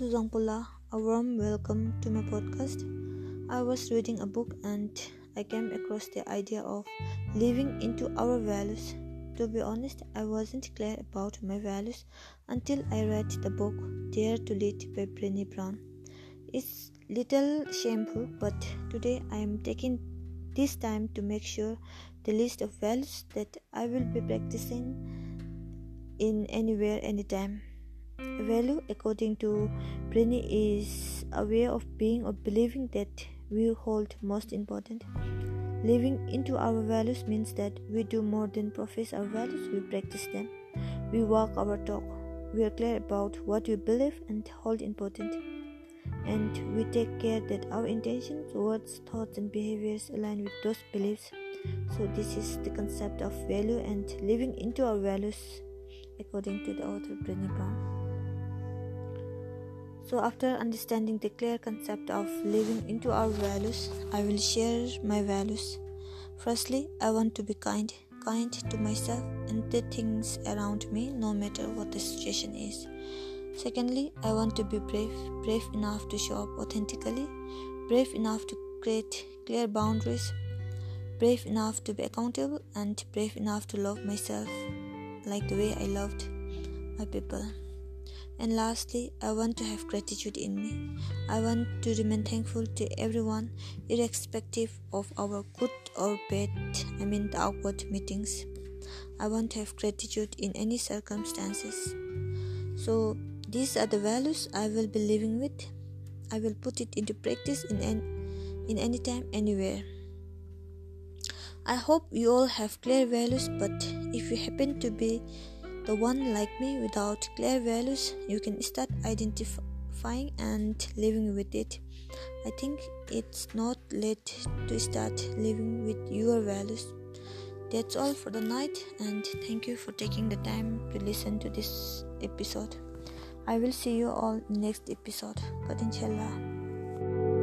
Zongpula, a warm welcome to my podcast. I was reading a book and I came across the idea of living into our values. To be honest, I wasn't clear about my values until I read the book Dare to Lead by Brené Brown. It's little shameful, but today I am taking this time to make sure the list of values that I will be practicing in anywhere anytime. Value, according to Brené, is a way of being or believing that we hold most important. Living into our values means that we do more than profess our values, we practice them. We walk our talk. We are clear about what we believe and hold important. And we take care that our intentions, words, thoughts, and behaviors align with those beliefs. So, this is the concept of value and living into our values, according to the author Brené Brown. So, after understanding the clear concept of living into our values, I will share my values. Firstly, I want to be kind, kind to myself and the things around me, no matter what the situation is. Secondly, I want to be brave, brave enough to show up authentically, brave enough to create clear boundaries, brave enough to be accountable, and brave enough to love myself like the way I loved my people. And lastly, I want to have gratitude in me. I want to remain thankful to everyone, irrespective of our good or bad, I mean, the awkward meetings. I want to have gratitude in any circumstances. So, these are the values I will be living with. I will put it into practice in, in any time, anywhere. I hope you all have clear values, but if you happen to be the one like me without clear values you can start identifying and living with it. I think it's not late to start living with your values. That's all for the night and thank you for taking the time to listen to this episode. I will see you all next episode. But inshallah